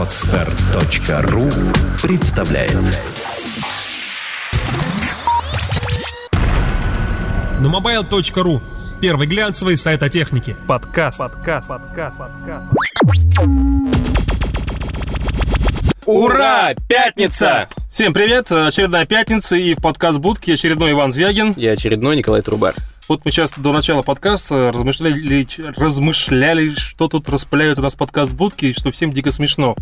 Отстар.ру представляет На mobile.ru Первый глянцевый сайт о технике. Подкаст. Подкаст. Подкаст. Подкаст. Ура! Пятница! Всем привет! Очередная пятница и в подкаст будки очередной Иван Звягин. Я очередной Николай Трубар. Вот мы сейчас до начала подкаста размышляли, размышляли, что тут распыляют у нас подкаст будки, и что всем дико смешно.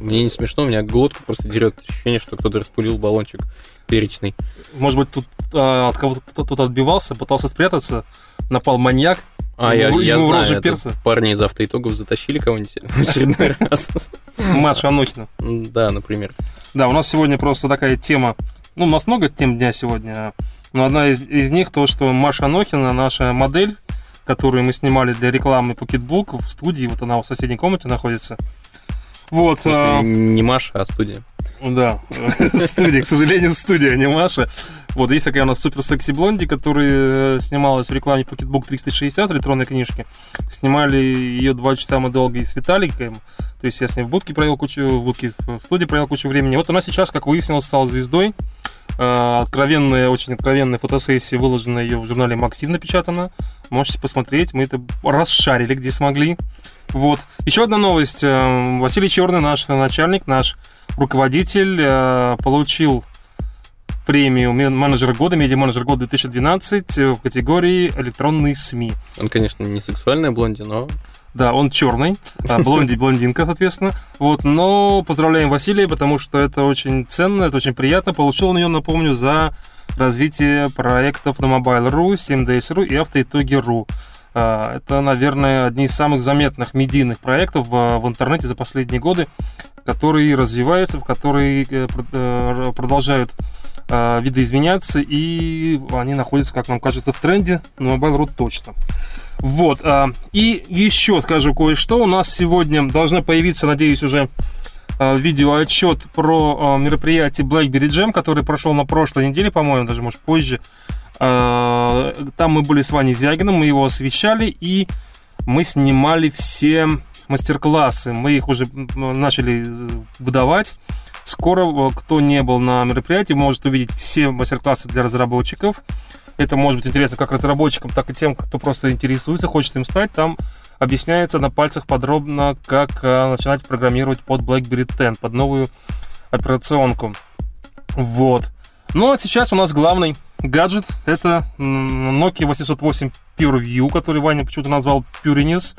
Мне не смешно, у меня глотку просто дерет ощущение, что кто-то распылил баллончик перечный. Может быть, тут а, от кого-то кто-то отбивался, пытался спрятаться, напал маньяк. А, я, ему- я ему знаю, это перца. парни из автоитогов затащили кого-нибудь в очередной раз. Маша Анохина. Да, например. Да, у нас сегодня просто такая тема. Ну, у нас много тем дня сегодня. Но одна из, из них то, что Маша Анохина, наша модель, которую мы снимали для рекламы Pocketbook в студии, вот она в соседней комнате находится. Вот, В смысле, а, не Маша, а студия. да, студия, к сожалению, студия, не Маша. Вот, есть такая у нас супер секси блонди, которая э, снималась в рекламе Pocketbook 360 электронной книжки. Снимали ее два часа мы долго и с Виталиком. То есть я с ней в будке провел кучу, в будке в студии провел кучу времени. Вот она сейчас, как выяснилось, стала звездой. Э, Откровенная, очень откровенная фотосессия выложена ее в журнале Максим напечатана. Можете посмотреть, мы это расшарили, где смогли. Вот. Еще одна новость. Э, Василий Черный, наш начальник, наш руководитель, э, получил премию мен- менеджера года, медиа-менеджер года 2012 в категории электронные СМИ. Он, конечно, не сексуальная блонди, но Да, он черный, а, блонди, блондинка, соответственно. Вот, но поздравляем Василия, потому что это очень ценно, это очень приятно. Получил он ее, напомню, за развитие проектов на Mobile.ru, 7days.ru и автоитоги.ру. А, Это, наверное, одни из самых заметных медийных проектов в, интернете за последние годы, которые развиваются, в которые э, э, продолжают э, видоизменяться, и они находятся, как нам кажется, в тренде, на Mobile.ru точно. Вот, а, и еще скажу кое-что. У нас сегодня должна появиться, надеюсь, уже а, видеоотчет про а, мероприятие BlackBerry Jam, который прошел на прошлой неделе, по-моему, даже, может, позже. Там мы были с Ваней Звягиным, мы его освещали, и мы снимали все мастер-классы. Мы их уже начали э, выдавать. Скоро, э, кто не был на мероприятии, может увидеть все мастер-классы для разработчиков. Это может быть интересно как разработчикам, так и тем, кто просто интересуется, хочет им стать. Там объясняется на пальцах подробно, как э, начинать программировать под BlackBerry 10, под новую операционку. Вот. Ну а сейчас у нас главный гаджет. Это Nokia 808 PureView, который Ваня почему-то назвал Puriness.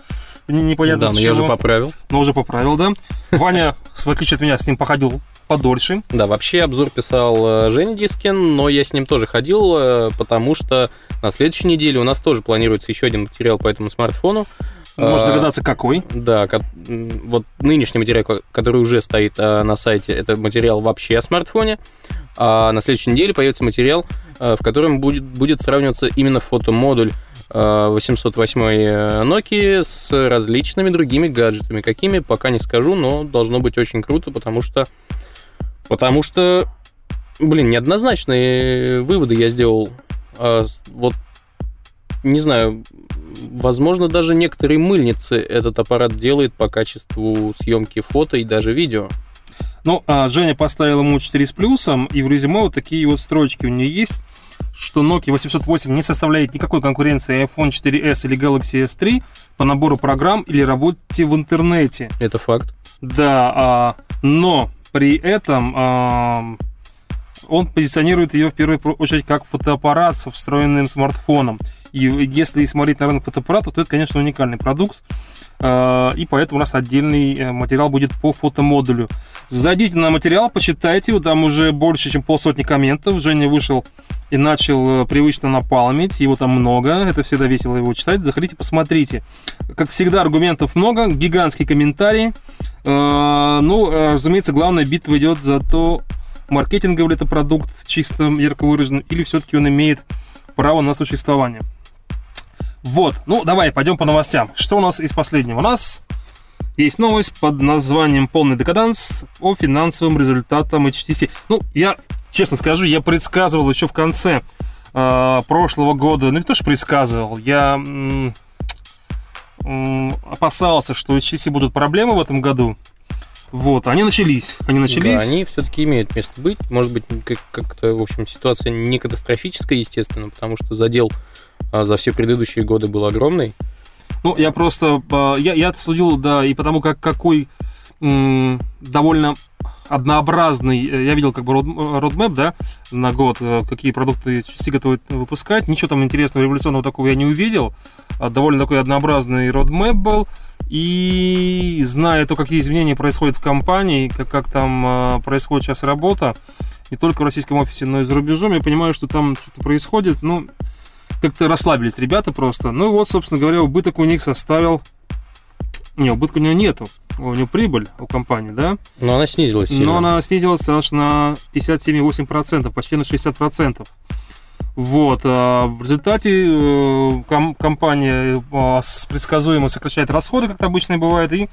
Не- Непонятно да, но я уже поправил. Но уже поправил, да. Ваня, в отличие от меня, с ним походил подольше. Да, вообще обзор писал э, Женя Дискин, но я с ним тоже ходил, э, потому что на следующей неделе у нас тоже планируется еще один материал по этому смартфону. Можно А, догадаться, какой. Да, вот нынешний материал, ко- который уже стоит э, на сайте, это материал вообще о смартфоне. А на следующей неделе появится материал, э, в котором будет, будет сравниваться именно фотомодуль э, 808 Nokia с различными другими гаджетами. Какими, пока не скажу, но должно быть очень круто, потому что... Потому что, блин, неоднозначные выводы я сделал. А, вот, не знаю, возможно, даже некоторые мыльницы этот аппарат делает по качеству съемки фото и даже видео. Ну, а Женя поставил ему 4 с плюсом, и в резюме вот такие вот строчки у нее есть, что Nokia 808 не составляет никакой конкуренции iPhone 4s или Galaxy S3 по набору программ или работе в интернете. Это факт. Да, а, но при этом он позиционирует ее в первую очередь как фотоаппарат со встроенным смартфоном. И если смотреть на рынок фотоаппаратов, то это, конечно, уникальный продукт. А, И поэтому у нас отдельный э, материал будет по фотомодулю. Зайдите на материал, почитайте, его, там уже больше, чем полсотни комментов. Женя вышел и начал э, привычно напалмить, его там много, это всегда весело его читать. Заходите, посмотрите. Как всегда, аргументов много, гигантский комментарий. Э, Ну, э, разумеется, главная битва идет за то, маркетинговый ли это продукт чисто ярко выраженный, или все-таки он имеет право на существование. Вот, ну давай, пойдем по новостям. Что у нас из последнего? У нас есть новость под названием «Полный декаданс» о финансовым результатам HTC. Ну, я, честно скажу, я предсказывал еще в конце э, прошлого года, ну не то, что предсказывал, я м, м, опасался, что у HTC будут проблемы в этом году. Вот, они начались. Они начались. Да, они все-таки имеют место быть. Может быть, как- как-то, в общем, ситуация не катастрофическая, естественно, потому что задел за все предыдущие годы был огромный. Ну, я просто... а, Я, я отсудил, да, и потому как какой м, довольно однообразный, э, я видел как бы род- родмэп, да, на год, э, какие продукты HTC готовы выпускать. Ничего там интересного, революционного такого я не увидел. А, Довольно такой однообразный родмэп был. И зная то, какие изменения происходят в компании, как, как там а, происходит сейчас работа, не только в российском офисе, но и за рубежом, я понимаю, что там что-то происходит. Ну, как-то расслабились ребята просто. Ну и вот, собственно говоря, убыток у них составил... Не, убытка у него нету. У него прибыль у компании, да? Но она снизилась сильно. Но она снизилась аж на 57,8%, почти на 60%. Вот. а В результате э, ком- компания э, предсказуемо сокращает расходы, как обычно бывает, и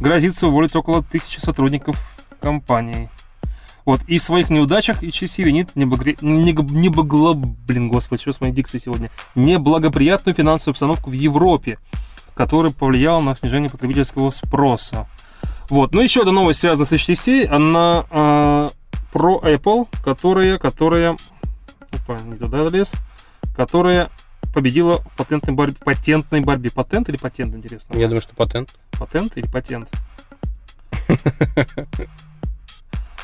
грозится уволить около тысячи сотрудников компании. Вот. И в своих неудачах HTC винит неблагопри... неблаго- Блин, господи, что с моей дикцией сегодня? Неблагоприятную финансовую обстановку в Европе, которая повлияла на снижение потребительского спроса. Вот. Ну, еще одна новость связана с HTC. Она э, про Apple, которая, которая... Опа, не туда лез. Которая победила в патентной борьбе. Патентной борьбе. Патент или патент, интересно? Я думаю, что патент. Патент или патент?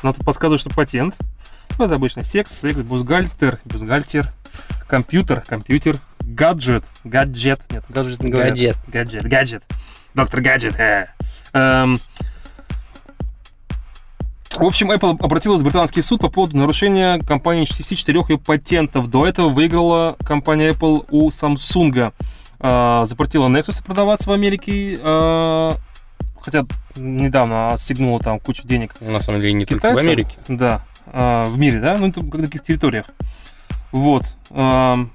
Нам тут подсказывают, что патент. Ну, это обычно секс, секс, бюстгальтер, бюстгальтер, компьютер, компьютер, гаджет, гаджет, нет, гаджет не говорят. Гаджет. Гаджет, гаджет. Доктор Гаджет. э. Эм, в общем, Apple обратилась в британский суд по поводу нарушения компании HTC четырех ее патентов. До этого выиграла компания Apple у Samsung. Э, запретила Nexus продаваться в Америке, э, хотя недавно отстегнула там кучу денег На самом деле не только в китайцам. Америке. Да, а, в мире, да, ну это как на каких территориях. Вот. ам,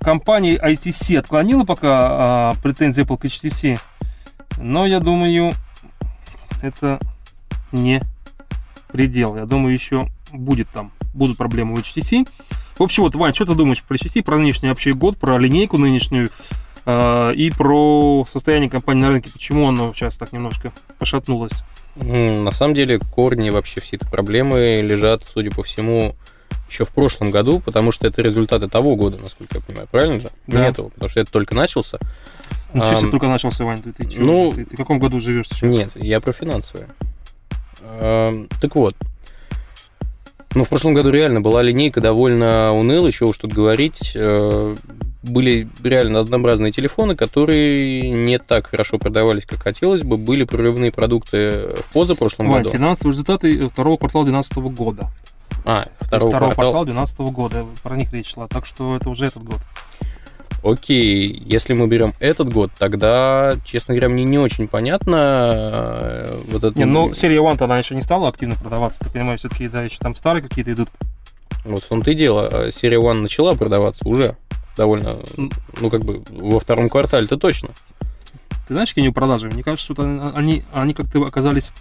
Компания ITC отклонила пока а, претензии Apple к HTC, но я думаю, это не предел. Я думаю, еще будет там, будут проблемы у HTC. В общем, вот, Вань, что ты думаешь про HTC, про нынешний вообще год, про линейку нынешнюю и про состояние компании на рынке, почему она сейчас так немножко пошатнулась? М, На самом деле корни вообще всей этой проблемы лежат, судя по всему, еще в прошлом году, потому что это результаты того года, насколько я понимаю, правильно же? Да. Не этого, потому что это только начался. Ничего себе, Ам, только начался, Вань, ты, ты, ну, ты, ты в каком году живешь сейчас? Нет, я про финансовые. Ам, Так вот. Ну, в прошлом году реально была линейка довольно унылая, еще уж тут говорить. Э, Были реально однообразные телефоны, которые не так хорошо продавались, как хотелось бы. Были прорывные продукты в позапрошлом Вань, году. финансовые результаты второго квартала 2012 года. А, второго, второго квартала 2012 года. Про них речь шла. Так что это уже этот год. Окей, если мы берем этот год, тогда, честно говоря, мне не очень понятно э, вот это... Не, ну, серия One она еще не стала активно продаваться. Ты понимаешь, все-таки, да, еще там старые какие-то идут. Вот в том-то и дело. А Серия One начала продаваться уже довольно, ну, как бы во втором квартале-то точно. Ты знаешь, какие у продажи? Мне кажется, что они, они, как-то оказались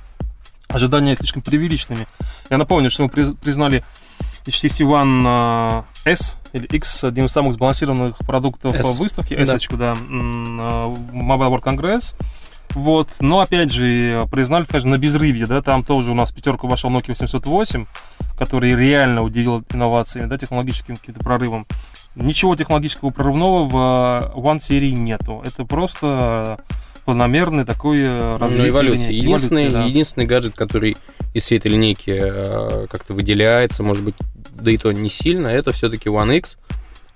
ожидания слишком преувеличенными. Я напомню, что мы приз- признали HTC One а, S или X одним из самых сбалансированных продуктов S. выставки. Да. S, да, м, а, в Mobile World Congress. Вот. Но опять же, признали, скажем, на безрыбье, да, там тоже у нас в пятерку вошел Nokia 808, который реально удивил инновациями, да, технологическим каким-то прорывом. Ничего технологического прорывного в а, One серии нету. Это просто планомерный такой э, Ну, развитие линейки. Единственный, Эволюция, да. единственный гаджет, который из всей этой линейки э, как-то выделяется, может быть, да и то не сильно, это все-таки One X.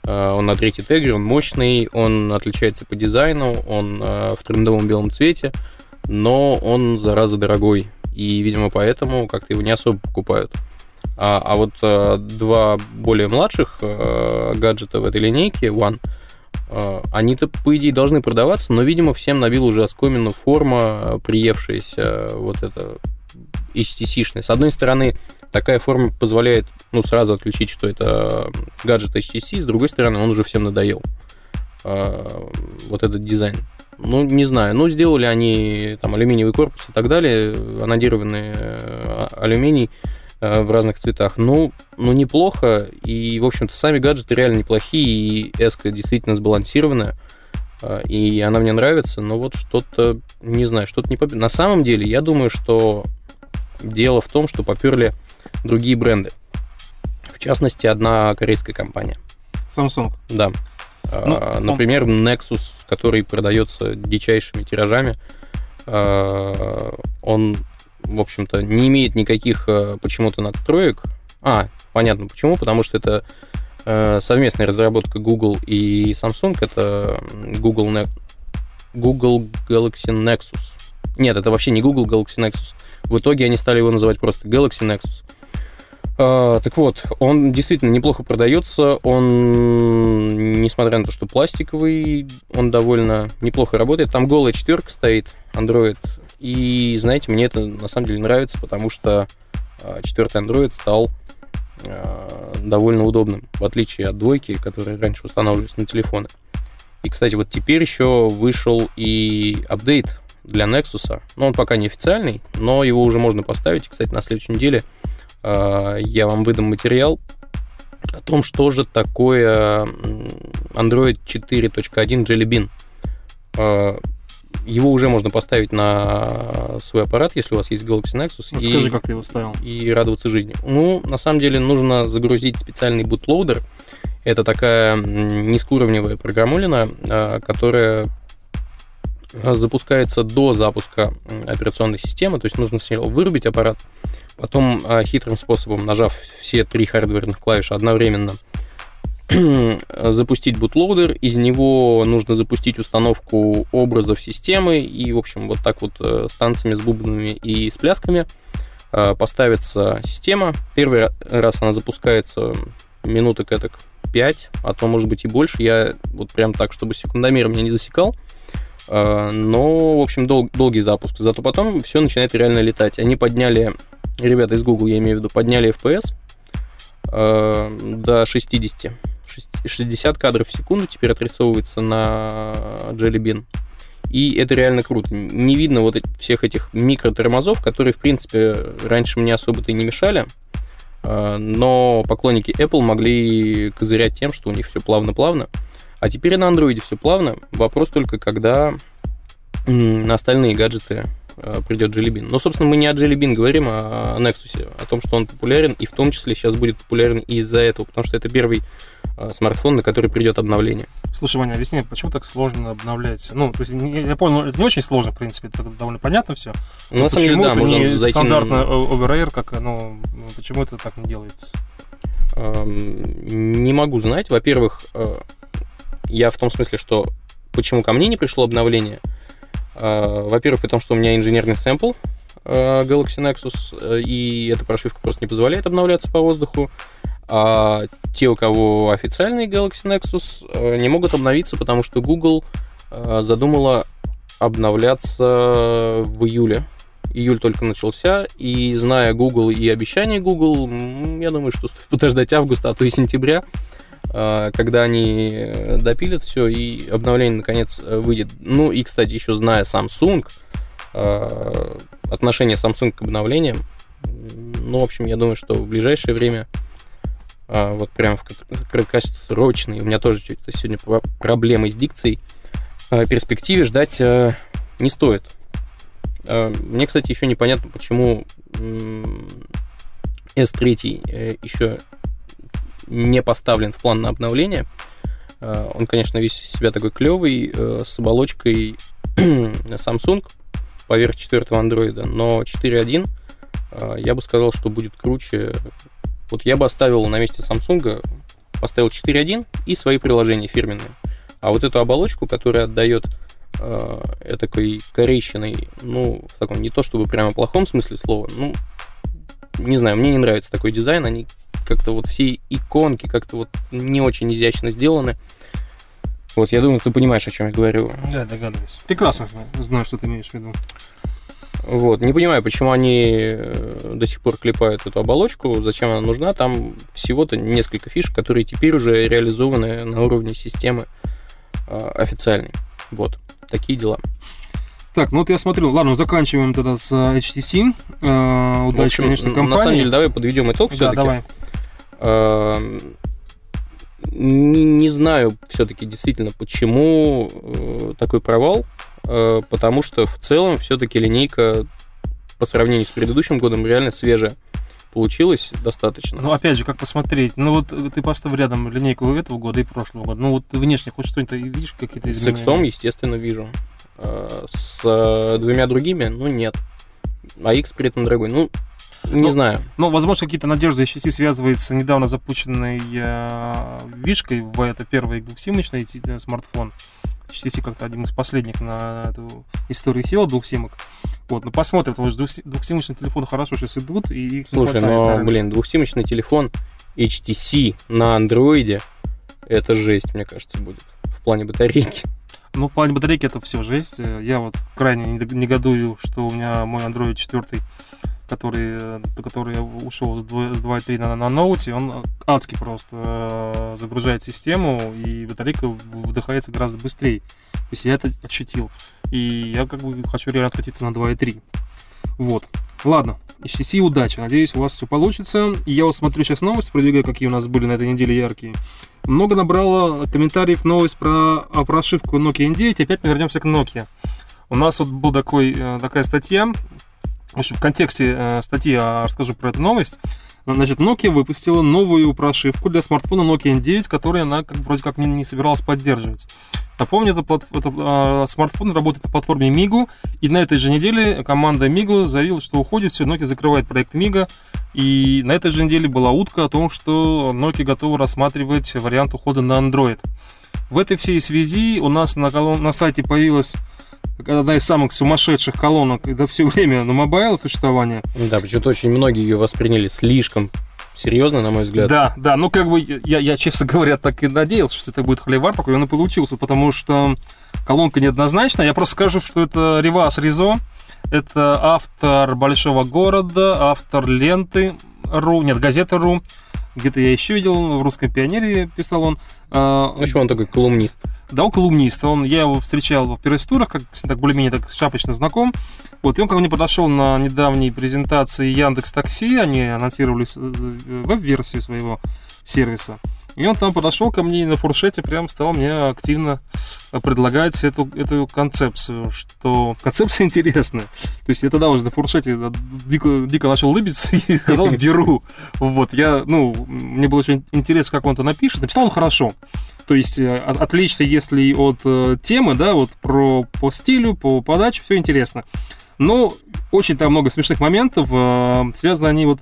Э, Он на третьей тегре, он мощный, он отличается по дизайну, он э, в трендовом белом цвете, но он, зараза, дорогой. И, видимо, поэтому как-то его не особо покупают. А, а вот э, два более младших э, гаджета в этой линейке, One, они-то, по идее, должны продаваться, но, видимо, всем набил уже оскомину форма, э, приевшаяся э, вот это HTC-шная. С одной стороны, такая форма позволяет, ну, сразу отличить, что это гаджет HTC, с другой стороны, он уже всем надоел. Э, Вот этот дизайн. Ну, не знаю. Ну, сделали они там алюминиевый корпус и так далее, анодированный э, алюминий э, в разных цветах. Ну, ну, неплохо. И, в общем-то, сами гаджеты реально неплохие. И S действительно сбалансированная. э, и она мне нравится, но вот что-то, не знаю, что-то не поперло. На самом деле, я думаю, что дело в том, что поперли другие бренды. В частности, одна корейская компания. Samsung. Да. Ну, А, он- Например, Nexus, который продается дичайшими тиражами, а, он, в общем-то, не имеет никаких а, почему-то надстроек. А, понятно почему, потому что это а, совместная разработка Google и Samsung. Это Google, Ne- Google Galaxy Nexus. Нет, это вообще не Google Galaxy Nexus. В итоге они стали его называть просто Galaxy Nexus. А, так вот, он действительно неплохо продается. Он, несмотря на то, что пластиковый, он довольно неплохо работает. Там голая четверка стоит, Android. И, знаете, мне это на самом деле нравится, потому что а, четвертый Android стал а, довольно удобным, в отличие от двойки, которые раньше устанавливались на телефоны. И, кстати, вот теперь еще вышел и апдейт для Nexus. Ну, он пока не официальный, но его уже можно поставить. И, кстати, на следующей неделе а, я вам выдам материал о том, что же такое Android 4.1 Jelly Bean. А, Его уже можно поставить на свой аппарат, если у вас есть Galaxy Nexus. Вот и- скажи, как ты его ставил. и радоваться жизни. Ну, на самом деле, нужно загрузить специальный бутлоудер. Это такая низкоуровневая программулина, а, которая а, запускается до запуска операционной системы. То есть нужно сначала вырубить аппарат, потом а, хитрым способом, нажав все три хардверных клавиши одновременно, запустить бутлоудер, из него нужно запустить установку образов системы, и, в общем, вот так вот э, с танцами, с бубнами и с плясками э, поставится система. Первый ра- раз она запускается минуток этак 5, а то, может быть, и больше. Я вот прям так, чтобы секундомером я не засекал. Э, Но, в общем, дол- долгий запуск. Зато потом все начинает реально летать. Они подняли, ребята из Google, я имею в виду, подняли FPS до 60. Шесть- 60 кадров в секунду теперь отрисовывается на Jelly Bean. И это реально круто. Не видно вот всех этих микротормозов, которые, в принципе, раньше мне особо-то и не мешали. Э, Но поклонники Apple могли козырять тем, что у них все плавно-плавно. А теперь на Android все плавно. Вопрос только, когда на остальные гаджеты э, придет Jelly Bean. Но, собственно, мы не о Jelly Bean говорим, а о Nexus, о том, что он популярен, и в том числе сейчас будет популярен из-за этого, потому что это первый смартфон, на который придет обновление. Слушай, Ваня, объясни, почему так сложно обновлять? Ну, то есть, я понял, это не очень сложно, в принципе, это довольно понятно все. Ну, на самом деле, да, это можно не зайти... стандартно over как, ну, ну, почему это так не делается? Не могу знать. Во-первых, э, я в том смысле, что почему ко мне не пришло обновление. Э, Во-первых, потому что у меня инженерный сэмпл э, Galaxy Nexus, э, и эта прошивка просто не позволяет обновляться по воздуху. А те, у кого официальный Galaxy Nexus, э, не могут обновиться, потому что Google э, задумала обновляться в июле. Июль только начался, и зная Google и обещания Google, я думаю, что стоит подождать августа, а то и сентября, э, когда они допилят все и обновление наконец выйдет. Ну и, кстати, еще зная Samsung, отношение Samsung к обновлениям, ну, в общем, я думаю, что в ближайшее время вот прям в краткосрочной, у меня тоже что-то сегодня про- проблемы с дикцией, а, перспективе ждать а, не стоит. А, Мне, кстати, еще непонятно, почему м, S3 э, еще не поставлен в план на обновление. А, Он, конечно, весь из себя такой клевый, э, с оболочкой Samsung поверх четвертого андроида, но 4.1 а, я бы сказал, что будет круче. Вот я бы оставил на месте Samsung, поставил 4.1 и свои приложения фирменные. А вот эту оболочку, которая отдает э, этакой корейщиной, ну, в таком не то чтобы прямо плохом смысле слова, ну, не знаю, мне не нравится такой дизайн, они как-то вот все иконки как-то вот не очень изящно сделаны. Вот, я думаю, ты понимаешь, о чем я говорю. Да, догадываюсь. Прекрасно знаю, что ты имеешь в виду. Вот, не понимаю, почему они э, до сих пор клепают эту оболочку, зачем она нужна. Там всего-то несколько фишек, которые теперь уже реализованы на уровне системы э, официальной. Вот, такие дела. Так, ну вот я смотрел. Ладно, заканчиваем тогда с э, HTC. Э, Удачи, общем, конечно, на компании. самом деле, давай подведем итог да, все-таки. давай. Эм, Не, не знаю все-таки действительно, почему э, такой провал, э, потому что в целом все-таки линейка по сравнению с предыдущим годом реально свежая получилось достаточно. Ну, опять же, как посмотреть? Ну, вот ты поставь рядом линейку этого года и прошлого года. Ну, вот ты внешне хоть что-нибудь видишь, какие-то изменения? С иксом, естественно, вижу. Э, с э, двумя другими, ну, нет. А X при этом дорогой. Ну, не ну, знаю. Ну, возможно, какие-то надежды HTC связываются недавно запущенной э, вишкой в это первый двухсимочный смартфон. HTC как-то один из последних на эту историю села двухсимок. Вот, ну посмотрим, потому что двухсимочные телефоны хорошо сейчас идут, и их Слушай, но, блин, двухсимочный телефон HTC на андроиде, это жесть, мне кажется, будет в плане батарейки. Ну, в плане батарейки это все жесть. Я вот крайне негодую, что у меня мой Android 4 который, который я ушел с 2.3 на, на ноуте, он адски просто э, загружает систему, и батарейка выдыхается гораздо быстрее. То есть я это ощутил. И я как бы хочу реально откатиться на 2.3. Вот. Ладно, HTC удачи. Надеюсь, у вас все получится. Я вот смотрю сейчас новости, продвигаю, какие у нас были на этой неделе яркие. Много набрало комментариев новость про прошивку Nokia N9. Опять мы вернемся к Nokia. У нас вот был такой, э, такая статья. В общем, в контексте э, статьи я расскажу про эту новость. Значит, Nokia выпустила новую прошивку для смартфона Nokia N9, которую она как, вроде как не, не собиралась поддерживать. Напомню, это, это э, смартфон работает на платформе Migo, и на этой же неделе команда MeeGo заявила, что уходит, все, Nokia закрывает проект MeeGo, и на этой же неделе была утка о том, что Nokia готова рассматривать вариант ухода на Android. В этой всей связи у нас на, на сайте появилась одна из самых сумасшедших колонок это все время на mobile существования. Да, почему-то очень многие ее восприняли слишком серьезно, на мой взгляд. Да, да, ну как бы я, я честно говоря, так и надеялся, что это будет холивар, такой он и получился, потому что колонка неоднозначная. Я просто скажу, что это Ревас Ризо, это автор Большого города, автор ленты Ру, нет, газеты Ру, где-то я еще видел, в «Русском пионере» писал он. А, ну, что он такой колумнист? Да, он колумнист. Он, я его встречал в пресс-турах, как так более-менее так шапочно знаком. Вот, и он ко мне подошел на недавней презентации Яндекс Такси, они анонсировали веб-версию своего сервиса. И он там подошел ко мне и на фуршете прям стал мне активно предлагать эту, эту концепцию, что концепция интересная. То есть я тогда уже на фуршете дико, дико начал улыбиться и сказал «беру». Вот, я, ну, мне было очень интересно, как он это напишет. Написал он хорошо. То есть э, отлично, если от э, темы, да, вот про по стилю, по подаче, все интересно. Но очень там много смешных моментов. Э, связаны они вот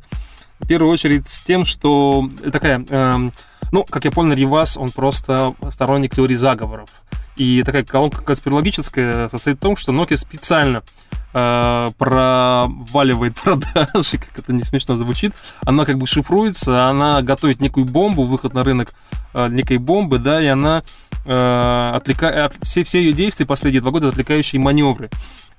в первую очередь с тем, что такая эм, ну, как я понял, Ривас, он просто сторонник теории заговоров. И такая колонка конспирологическая состоит в том, что Nokia специально э, проваливает продажи, как это не смешно звучит. Она как бы шифруется, она готовит некую бомбу, выход на рынок э, некой бомбы, да, и она э, отвлека... все, все ее действия последние два года отвлекающие маневры.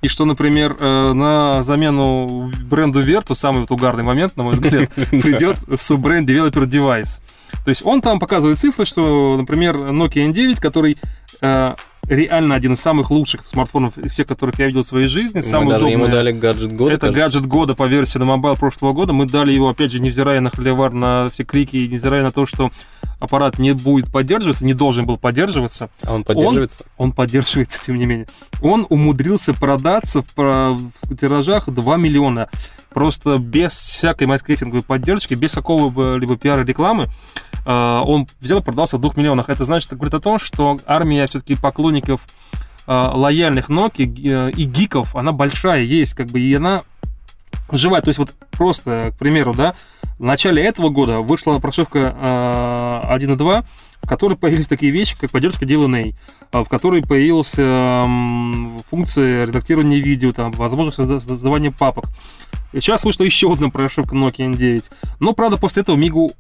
И что, например, э, на замену бренду Vertu, самый вот угарный момент, на мой взгляд, придет суббренд Developer Device. То есть он там показывает цифры, что, например, Nokia N9, который э, реально один из самых лучших смартфонов всех, которых я видел в своей жизни. Мы самый даже удобный. ему дали гаджет года. Это кажется. гаджет года по версии на Mobile прошлого года. Мы дали его, опять же, невзирая на холивар, на все крики, и невзирая на то, что аппарат не будет поддерживаться, не должен был поддерживаться. А он поддерживается? Он, он поддерживается, тем не менее. Он умудрился продаться в, в тиражах 2 миллиона. Просто без всякой маркетинговой поддержки, без какого-либо пиара рекламы. Э, он взял и продался в 2 миллионах. Это значит, говорит о том, что армия все-таки поклонников э, лояльных Nokia и гиков, она большая есть, как бы, и она живая. То есть вот просто, к примеру, да, в начале этого года вышла прошивка 1.2, э, в которой появились такие вещи, как поддержка DLNA, в которой появилась функция редактирования видео, там, возможность создавания папок. Сейчас вышла еще одна прошивка Nokia N9. Но, правда, после этого Мигу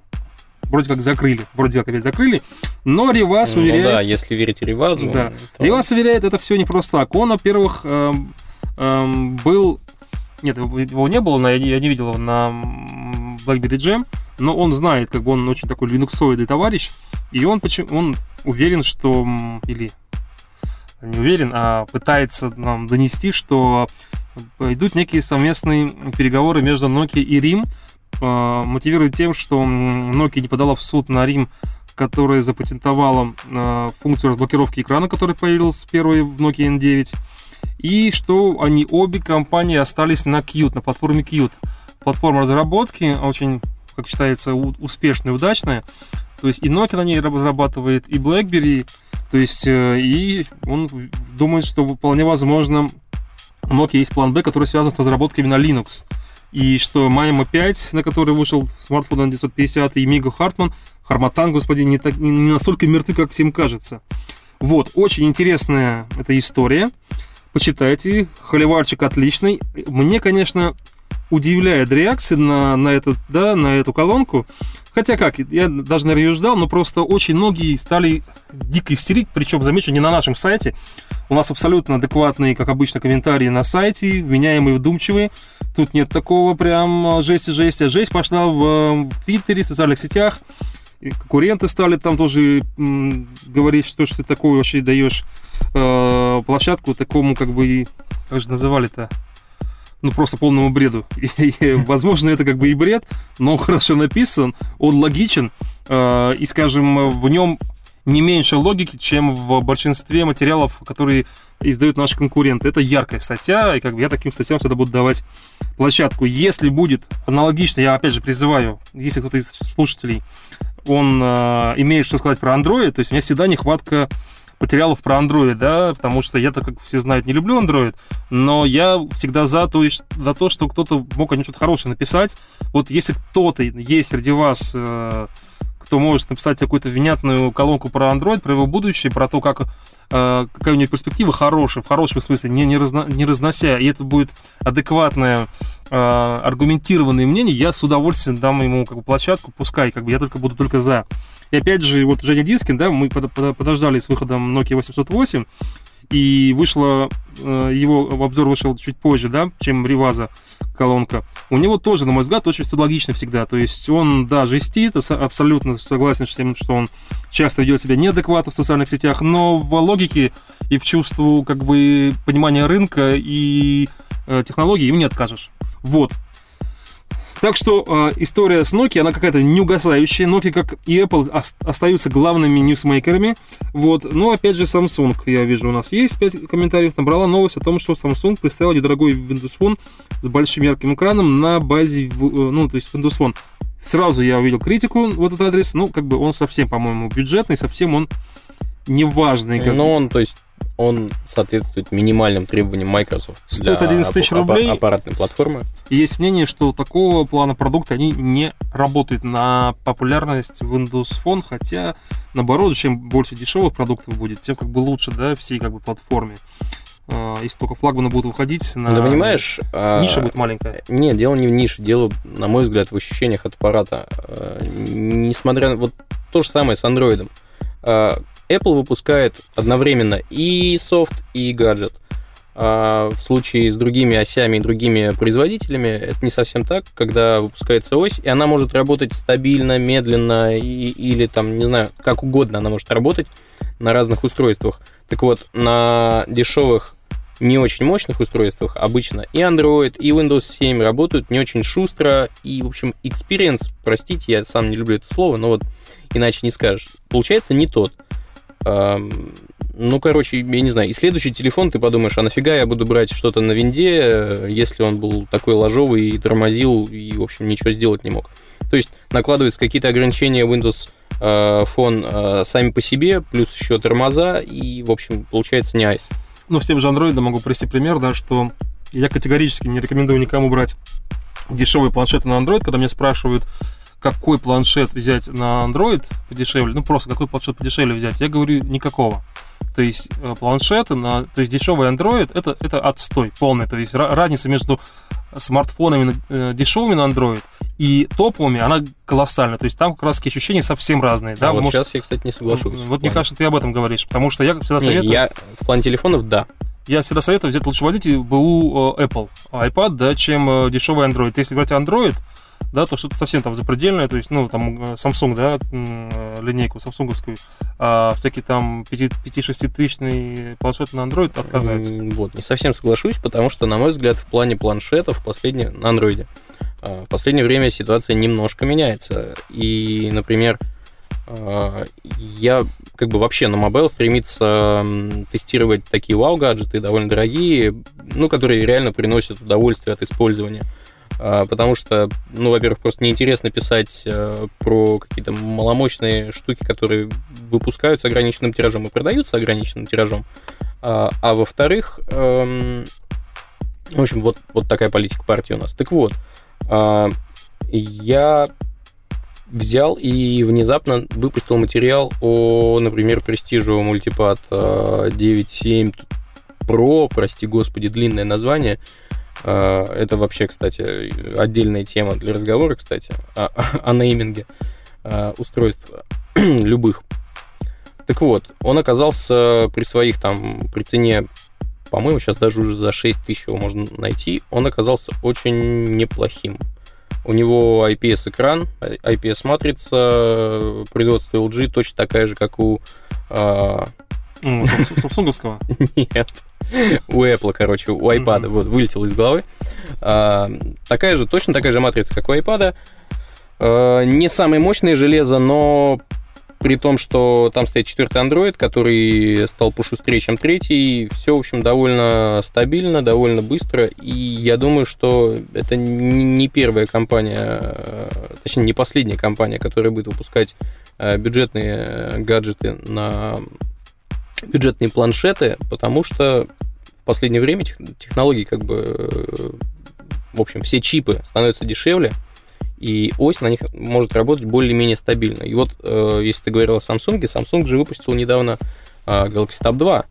вроде как закрыли, вроде как опять закрыли, но Ривас ну, уверяет... да, если верить Ривазу... Да, то... Ривас уверяет, это все не просто так. Он, во-первых, эм, эм, был... Нет, его не было, я не, я не видел его на BlackBerry Jam, но он знает, как бы он очень такой линуксоидный товарищ, и он, почему, он уверен, что... Или не уверен, а пытается нам донести, что идут некие совместные переговоры между Nokia и Рим, Э, мотивирует тем, что Nokia не подала в суд на Рим которая запатентовала э, функцию разблокировки экрана, которая появилась первой в Nokia N9. И что они обе компании остались на Qt, на платформе Qt. Платформа разработки очень, как считается, успешная и удачная. То есть и Nokia на ней разрабатывает, и BlackBerry. То есть э, и он думает, что вполне возможно у Nokia есть план B, который связан с разработкой именно Linux. И что Майма 5, на который вышел смартфон на 950, и Миго Хартман, Харматан, господи, не, так, не, не настолько мертвы, как всем кажется. Вот, очень интересная эта история. Почитайте, холиварчик отличный. Мне, конечно, удивляет реакция на, на, этот, да, на эту колонку. Хотя как, я даже, наверное, ее ждал, но просто очень многие стали дико истерить, причем, замечу, не на нашем сайте. У нас абсолютно адекватные, как обычно, комментарии на сайте, вменяемые, вдумчивые. Тут нет такого прям жести-жести. А жесть пошла в, в Твиттере, в социальных сетях. И конкуренты стали там тоже м, говорить, что, что ты такое вообще даешь э, площадку такому, как бы, как же называли-то, ну, просто полному бреду. Возможно, это как бы и бред, но он хорошо написан, он логичен, э, и, скажем, в нем не меньше логики, чем в большинстве материалов, которые издают наши конкуренты. Это яркая статья, и как бы я таким статьям всегда буду давать площадку. Если будет аналогично, я опять же призываю, если кто-то из слушателей, он э, имеет что сказать про Android, то есть у меня всегда нехватка материалов про Android, да, потому что я, так как все знают, не люблю Android, но я всегда за то, за то что кто-то мог о нем что-то хорошее написать. Вот если кто-то есть среди вас, э, кто может написать какую-то внятную колонку про Android, про его будущее, про то, как какая у него перспектива хорошая, в хорошем смысле, не, не, разно, не разнося, и это будет адекватное, э, аргументированное мнение, я с удовольствием дам ему как бы, площадку, пускай, как бы я только буду только за. И опять же, вот Женя Дискин, да, мы подождали с выходом Nokia 808, и вышло, э, его обзор вышел чуть позже, да, чем Риваза колонка. У него тоже, на мой взгляд, очень все логично всегда. То есть он, да, жестит, абсолютно согласен с тем, что он часто ведет себя неадекватно в социальных сетях, но в логике и в чувству как бы понимания рынка и э, технологий ему не откажешь. Вот. Так что э, история с Nokia, она какая-то неугасающая. Nokia, как и Apple, остаются главными ньюсмейкерами. Вот. Но, опять же, Samsung, я вижу, у нас есть 5 комментариев, набрала новость о том, что Samsung представил недорогой Windows Phone с большим ярким экраном на базе, э, ну, то есть Windows Phone. Сразу я увидел критику в этот адрес. Ну, как бы он совсем, по-моему, бюджетный, совсем он неважный. Как... Ну, он, то есть, он соответствует минимальным требованиям Microsoft. Стоит 11 тысяч рублей. аппаратной платформы. И есть мнение, что такого плана продукта они не работают на популярность Windows Phone, хотя наоборот, чем больше дешевых продуктов будет, тем как бы лучше, да, всей как бы платформе. А, если только флагманы будут выходить на... Да понимаешь... А, ниша будет маленькая. Нет, дело не в нише, дело, на мой взгляд, в ощущениях от аппарата. А, несмотря на... Вот то же самое с андроидом Apple выпускает одновременно и софт, и гаджет. А в случае с другими осями и другими производителями это не совсем так, когда выпускается ось, и она может работать стабильно, медленно, и, или там, не знаю, как угодно она может работать на разных устройствах. Так вот, на дешевых не очень мощных устройствах обычно и Android, и Windows 7 работают не очень шустро, и, в общем, experience, простите, я сам не люблю это слово, но вот иначе не скажешь, получается не тот. Ну, короче, я не знаю, и следующий телефон ты подумаешь, а нафига я буду брать что-то на винде, если он был такой ложовый и тормозил, и, в общем, ничего сделать не мог. То есть накладываются какие-то ограничения Windows э, Phone э, сами по себе, плюс еще тормоза, и, в общем, получается не айс. Ну, с тем же Android могу привести пример, да, что я категорически не рекомендую никому брать дешевые планшеты на Android, когда меня спрашивают, какой планшет взять на Android подешевле, ну просто какой планшет подешевле взять, я говорю никакого. То есть э, планшеты на, то есть дешевый Android это, это отстой полный. То есть разница между смартфонами э, дешевыми на Android и топовыми, она колоссальная. То есть там как раз ощущения совсем разные. А да? вот Может, сейчас я, кстати, не соглашусь. Вот мне кажется, ты об этом говоришь, потому что я всегда советую... Не, я в плане телефонов, да. Я всегда советую взять лучше возьмите БУ э, Apple, iPad, да, чем дешевый Android. Если брать Android, да, то что-то совсем там запредельное, то есть, ну, там э, Samsung, да, э, линейку самсунговскую, а всякие там 5-6 тысячные планшеты на Android отказываются. Вот, не совсем соглашусь, потому что, на мой взгляд, в плане планшетов последнее, на Android, а, в последнее время ситуация немножко меняется. И, например, А, я как бы вообще на Mobile стремится тестировать такие вау-гаджеты, довольно дорогие, ну, которые реально приносят удовольствие от использования. А, потому что, ну, во-первых, просто неинтересно писать э, про какие-то маломощные штуки, которые выпускаются ограниченным тиражом и продаются ограниченным тиражом. А, а во-вторых, эм, в общем, вот, вот такая политика партии у нас. Так вот, я взял и внезапно выпустил материал о, например, престижу мультипад 9.7 э, Pro, прости господи, длинное название. Э, это вообще, кстати, отдельная тема для разговора, кстати, о, о нейминге э, устройств любых. Так вот, он оказался при своих там, при цене, по-моему, сейчас даже уже за 6 тысяч его можно найти, он оказался очень неплохим. У него IPS-экран, IPS-матрица, производство LG точно такая же, как у... А... Самсунговского? Нет. У Apple, короче, у iPad. Вот, вылетел из головы. А, такая же, точно такая же матрица, как у iPad. А, не самое мощное железо, но при том, что там стоит четвертый Android, который стал пошустрее, чем третий, все, в общем, довольно стабильно, довольно быстро, и я думаю, что это не первая компания, э, точнее, не последняя компания, которая будет выпускать э, бюджетные гаджеты на бюджетные планшеты, потому что в последнее время технологии как бы, э, в общем, все чипы становятся дешевле, и ось на них может работать более-менее стабильно. И вот, э, если ты говорил о Samsung, Samsung же выпустил недавно э, Galaxy Tab 2,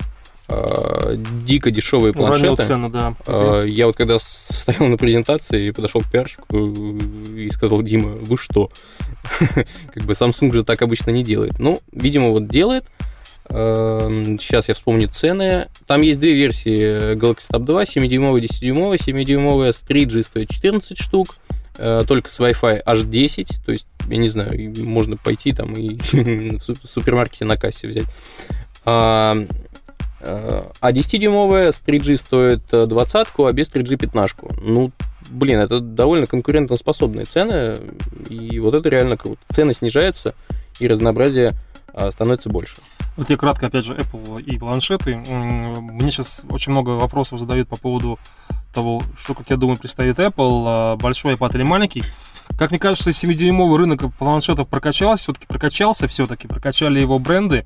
э, дико дешевые планшеты. цену, да. Э, я вот когда стоял на презентации, подошел к пиарщику и сказал, Дима, вы что? Как бы Samsung же так обычно не делает. Ну, видимо, вот делает. Сейчас я вспомню цены. Там есть две версии Galaxy Tab 2, 7-дюймовая, 10-дюймовая. 7-дюймовая с 3G стоит 14 штук, Э, только с Wi-Fi H10, то есть, я не знаю, можно пойти там и в супермаркете на кассе взять. А, а 10-дюймовая с 3G стоит 20, а без 3G 15. Ну, блин, это довольно конкурентоспособные цены, и вот это реально круто. Цены снижаются, и разнообразие становится больше. Вот я кратко, опять же, Apple и планшеты. Мне сейчас очень много вопросов задают по поводу того, что, как я думаю, представит Apple, а, большой iPad или маленький. Как мне кажется, 7-дюймовый рынок планшетов прокачался, все-таки прокачался, все-таки прокачали его бренды.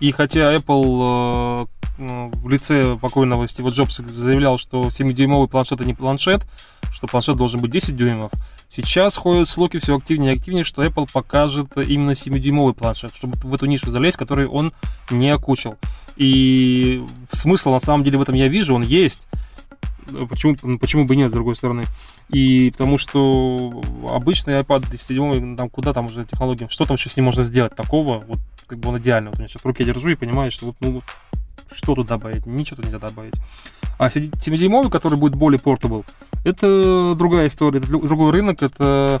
И хотя Apple а, в лице покойного Стива Джобса заявлял, что 7-дюймовый планшет это не планшет, что планшет должен быть 10 дюймов, Сейчас ходят слухи все активнее и активнее, что Apple покажет именно 7-дюймовый планшет, чтобы в эту нишу залезть, которую он не окучил. И смысл на самом деле в этом я вижу, он есть. Почему, почему бы нет, с другой стороны? И потому что обычный iPad 10-дюймовый, там куда там уже технология, что там еще с ним можно сделать такого, вот как бы он идеально. Вот я сейчас в руке держу и понимаю, что вот, ну, что тут добавить? Ничего тут нельзя добавить. А 7-дюймовый, который будет более pортable, это другая история, это другой рынок, это,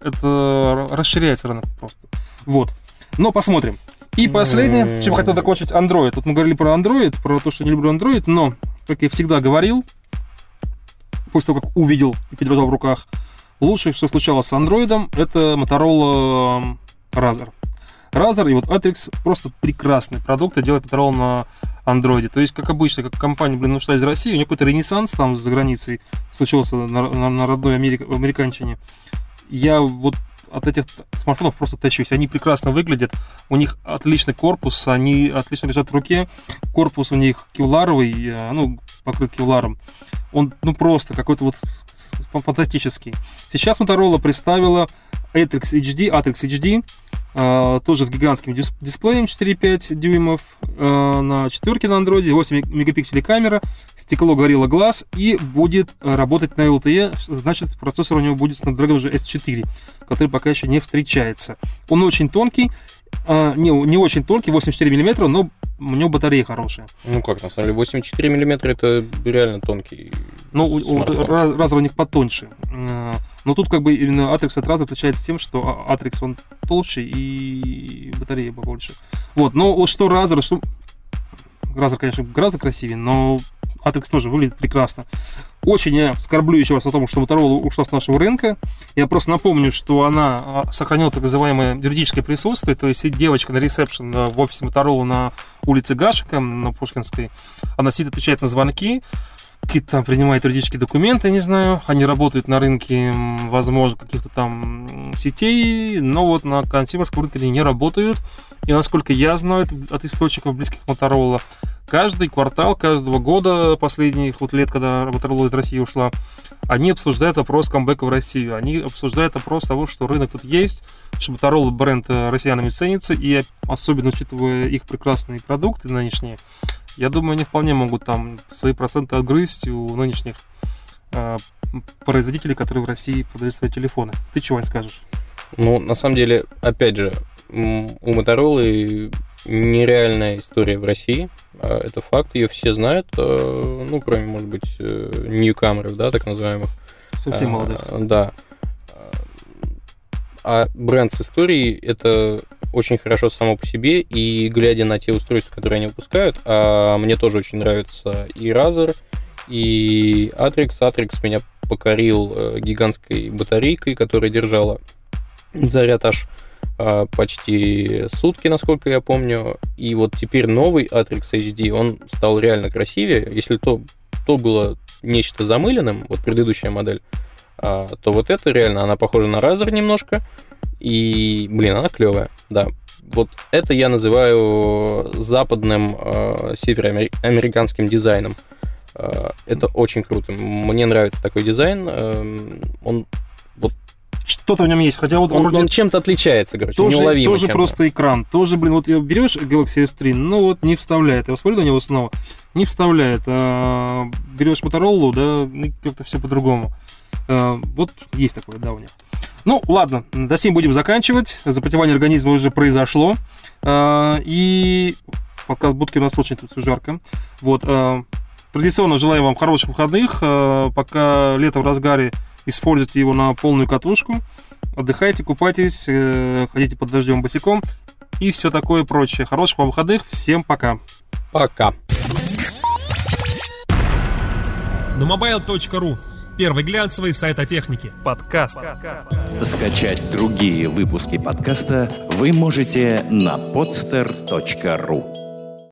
это расширяется рынок просто. Вот. Но посмотрим. И последнее, чем хотел закончить, Android. Вот мы говорили про Android, про то, что не люблю Android, но, как я всегда говорил, после того, как увидел и подержал в руках, лучшее, что случалось с Android, это Motorola Razr. Razer и вот Atrix просто прекрасный продукт, делает Motorola на андроиде. То есть, как обычно, как компания, блин, ушла из России, у нее какой-то ренессанс там за границей случился на, на, на родной Америк, американчине. Я вот от этих смартфонов просто тащусь. Они прекрасно выглядят, у них отличный корпус, они отлично лежат в руке. Корпус у них кевларовый, э, ну, покрыт кевларом. Он, ну, просто какой-то вот фантастический. Сейчас Motorola представила Atrix HD, Atrix HD, тоже с гигантским дис- дисплеем 4,5 дюймов uh, на четверке на андроиде, 8 мегапикселей камера, стекло Gorilla Glass и будет работать на LTE, значит процессор у него будет Snapdragon уже S4, который пока еще не встречается. Он очень тонкий, не, не очень тонкий, 84 мм, но у него батарея хорошая. Ну как, на самом деле, 84 мм это реально тонкий Ну, у них потоньше. Но тут как бы именно Atrix от Razer отличается тем, что Atrix он толще и батарея побольше. Вот, но вот что Razer, что Razer, конечно, гораздо красивее, но Atrix тоже выглядит прекрасно. Очень я скорблю еще раз о том, что Motorola ушла с нашего рынка. Я просто напомню, что она а, сохранила так называемое юридическое присутствие, то есть девочка на ресепшн э, в офисе Motorola на улице Гашика, на Пушкинской, она сидит, отвечает на звонки, какие-то там принимают юридические документы, не знаю. Они работают на рынке, возможно, каких-то там сетей, но вот на консюмерском рынке они не работают. И насколько я знаю от источников близких Motorola, каждый квартал, каждого года последних вот лет, когда Motorola из России ушла, они обсуждают вопрос камбэка в Россию. Они обсуждают вопрос того, что рынок тут есть, что Motorola бренд э, россиянами ценится, и особенно учитывая их прекрасные продукты нынешние, я думаю, они вполне могут там свои проценты отгрызть у нынешних э, производителей, которые в России продают свои телефоны. Ты чего не скажешь? Ну, на самом деле, опять же, у Motorola нереальная история в России. А, это факт, ее все знают, а, ну, кроме, может быть, э, ньюкамеров, да, так называемых. Совсем молодых. Да. А бренд с историей — это очень хорошо само по себе, и глядя на те устройства, которые они выпускают, а мне тоже очень нравится и Razer, и Atrix. Atrix меня покорил э, гигантской батарейкой, которая держала заряд аж а, почти сутки, насколько я помню. И вот теперь новый Atrix HD, он стал реально красивее. Если то, то было нечто замыленным, вот предыдущая модель, а, то вот это реально, она похожа на Razer немножко, и, блин, она клевая, да. Вот это я называю западным э, североамериканским дизайном. Э, это очень круто. Мне нравится такой дизайн. Э, он вот что-то в нем есть. Хотя вот он, вроде... он чем-то отличается, короче, тоже, неуловимо Тоже просто экран. Тоже, блин, вот берешь Galaxy S3, ну вот не вставляет. Я посмотрю на него снова. Не вставляет. А берешь Motorola, да, как-то все по-другому. А, вот есть такое, да, у них. Ну, ладно, до сим будем заканчивать. Запотевание организма уже произошло. А, и подкаст будки у нас очень тут все жарко. Вот. А, традиционно желаю вам хороших выходных. Пока лето в разгаре, используйте его на полную катушку. Отдыхайте, купайтесь, э, ходите под дождем босиком и все такое прочее. Хороших вам выходных. Всем пока. Пока. Numobile.ru Первый глянцевый сайт о технике. Подкаст. Скачать другие выпуски подкаста вы можете на podster.ru